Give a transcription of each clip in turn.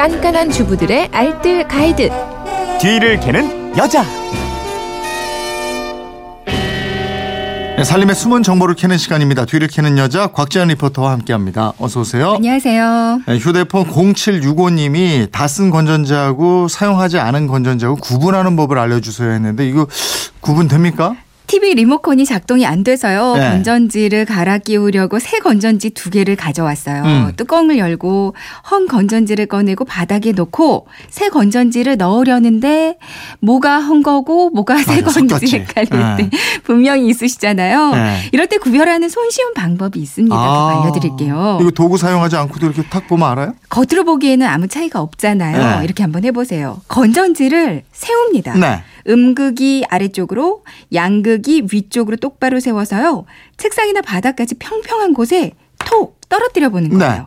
깐깐한 주부들의 알뜰 가이드. 뒤를 캐는 여자. 네, 살림의 숨은 정보를 캐는 시간입니다. 뒤를 캐는 여자 곽지연 리포터와 함께합니다. 어서 오세요. 안녕하세요. 네, 휴대폰 0765님이 다 쓴 건전지하고 사용하지 않은 건전지하고 구분하는 법을 알려주세요 했는데 이거 구분됩니까? TV 리모컨이 작동이 안 돼서요. 네. 건전지를 갈아 끼우려고 새 건전지 두 개를 가져왔어요. 음. 뚜껑을 열고 헝 건전지를 꺼내고 바닥에 놓고 새 건전지를 넣으려는데 뭐가 헝 거고 뭐가 새 맞아, 건지 섞였지. 헷갈릴 네. 때 분명히 있으시잖아요. 네. 이럴 때 구별하는 손쉬운 방법이 있습니다. 그거 알려드릴게요. 이거 도구 사용하지 않고도 이렇게 탁 보면 알아요? 겉으로 보기에는 아무 차이가 없잖아요. 네. 이렇게 한번 해보세요. 건전지를 세웁니다. 네. 음극이 아래쪽으로 양극이 위쪽으로 똑바로 세워서요. 책상이나 바닥까지 평평한 곳에 톡 떨어뜨려 보는 거예요. 네.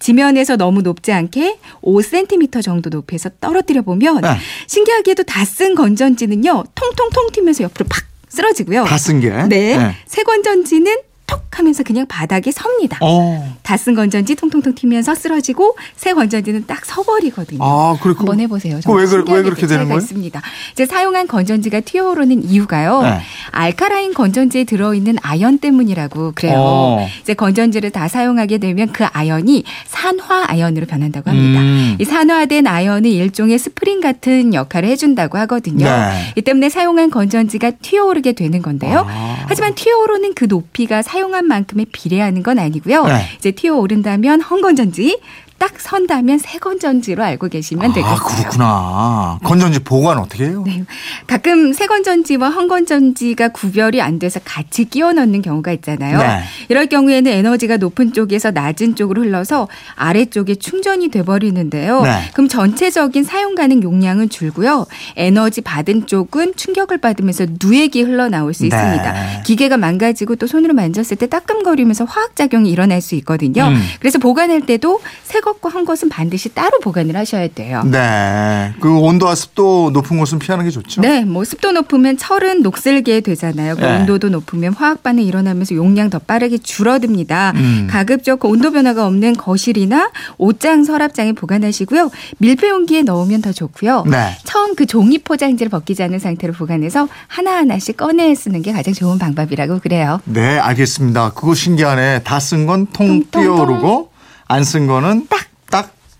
지면에서 너무 높지 않게 5cm 정도 높이에서 떨어뜨려 보면 네. 신기하게도 다 쓴 건전지는요. 통통통 튀면서 옆으로 팍 쓰러지고요. 다 쓴 게. 네. 새 건전지는 톡 하면서 그냥 바닥에 섭니다. 어. 다쓴 건전지 통통통 튀면서 쓰러지고 새 건전지는 딱 서버리거든요. 아, 그래. 그- 한번 해보세요. 왜, 그래- 왜 그렇게 그 되는 차이가 거예요? 있습니다. 이제 사용한 건전지가 튀어오르는 이유가요. 네. 알카라인 건전지에 들어있는 아연 때문이라고 그래요. 어. 이제 건전지를 다 사용하게 되면 그 아연이 산화 아연으로 변한다고 합니다. 음. 이 산화된 아연은 일종의 스프링 같은 역할을 해준다고 하거든요. 네. 이 때문에 사용한 건전지가 튀어오르게 되는 건데요. 아. 하지만 튀어오르는 그 높이가 사용한 만큼에 비례하는 건 아니고요. 네. 이제 튀어 오른다면 헝건전지, 딱 선다면 새 건전지로 알고 계시면 되겠어요. 아, 그렇구나. 건전지 보관 어떻게 해요? 네. 가끔 새 건전지와 헝건전지가 구별이 안 돼서 같이 끼워 넣는 경우가 있잖아요. 네. 이럴 경우에는 에너지가 높은 쪽에서 낮은 쪽으로 흘러서 아래쪽에 충전이 돼 버리는데요. 네. 그럼 전체적인 사용 가능 용량은 줄고요. 에너지 받은 쪽은 충격을 받으면서 누액이 흘러나올 수 네. 있습니다. 기계가 망가지고 또 손으로 만졌을 때 따끔거리면서 화학 작용이 일어날 수 있거든요. 음. 그래서 보관할 때도 새 것과 한 것은 반드시 따로 보관을 하셔야 돼요. 네. 그 온도와 습도 높은 곳은 피하는 게 좋죠? 네, 뭐 습도 높으면 철은 녹슬게 되잖아요. 그 네. 온도도 높으면 화학 반응이 일어나면서 용량 더 빠르게 줄어듭니다. 음. 가급적 그 온도 변화가 없는 거실이나 옷장, 서랍장에 보관하시고요. 밀폐 용기에 넣으면 더 좋고요. 네. 처음 그 종이 포장지를 벗기지 않은 상태로 보관해서 하나하나씩 꺼내 쓰는 게 가장 좋은 방법이라고 그래요. 네, 알겠습니다. 그거 신기하네. 다 쓴 건통 뛰어오르고 안 쓴 거는 딱,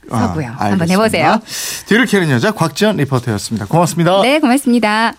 서고요. 한번 알겠습니다. 해보세요. 뒤를 캐는 여자 곽지연 리포터였습니다. 고맙습니다. 네, 고맙습니다.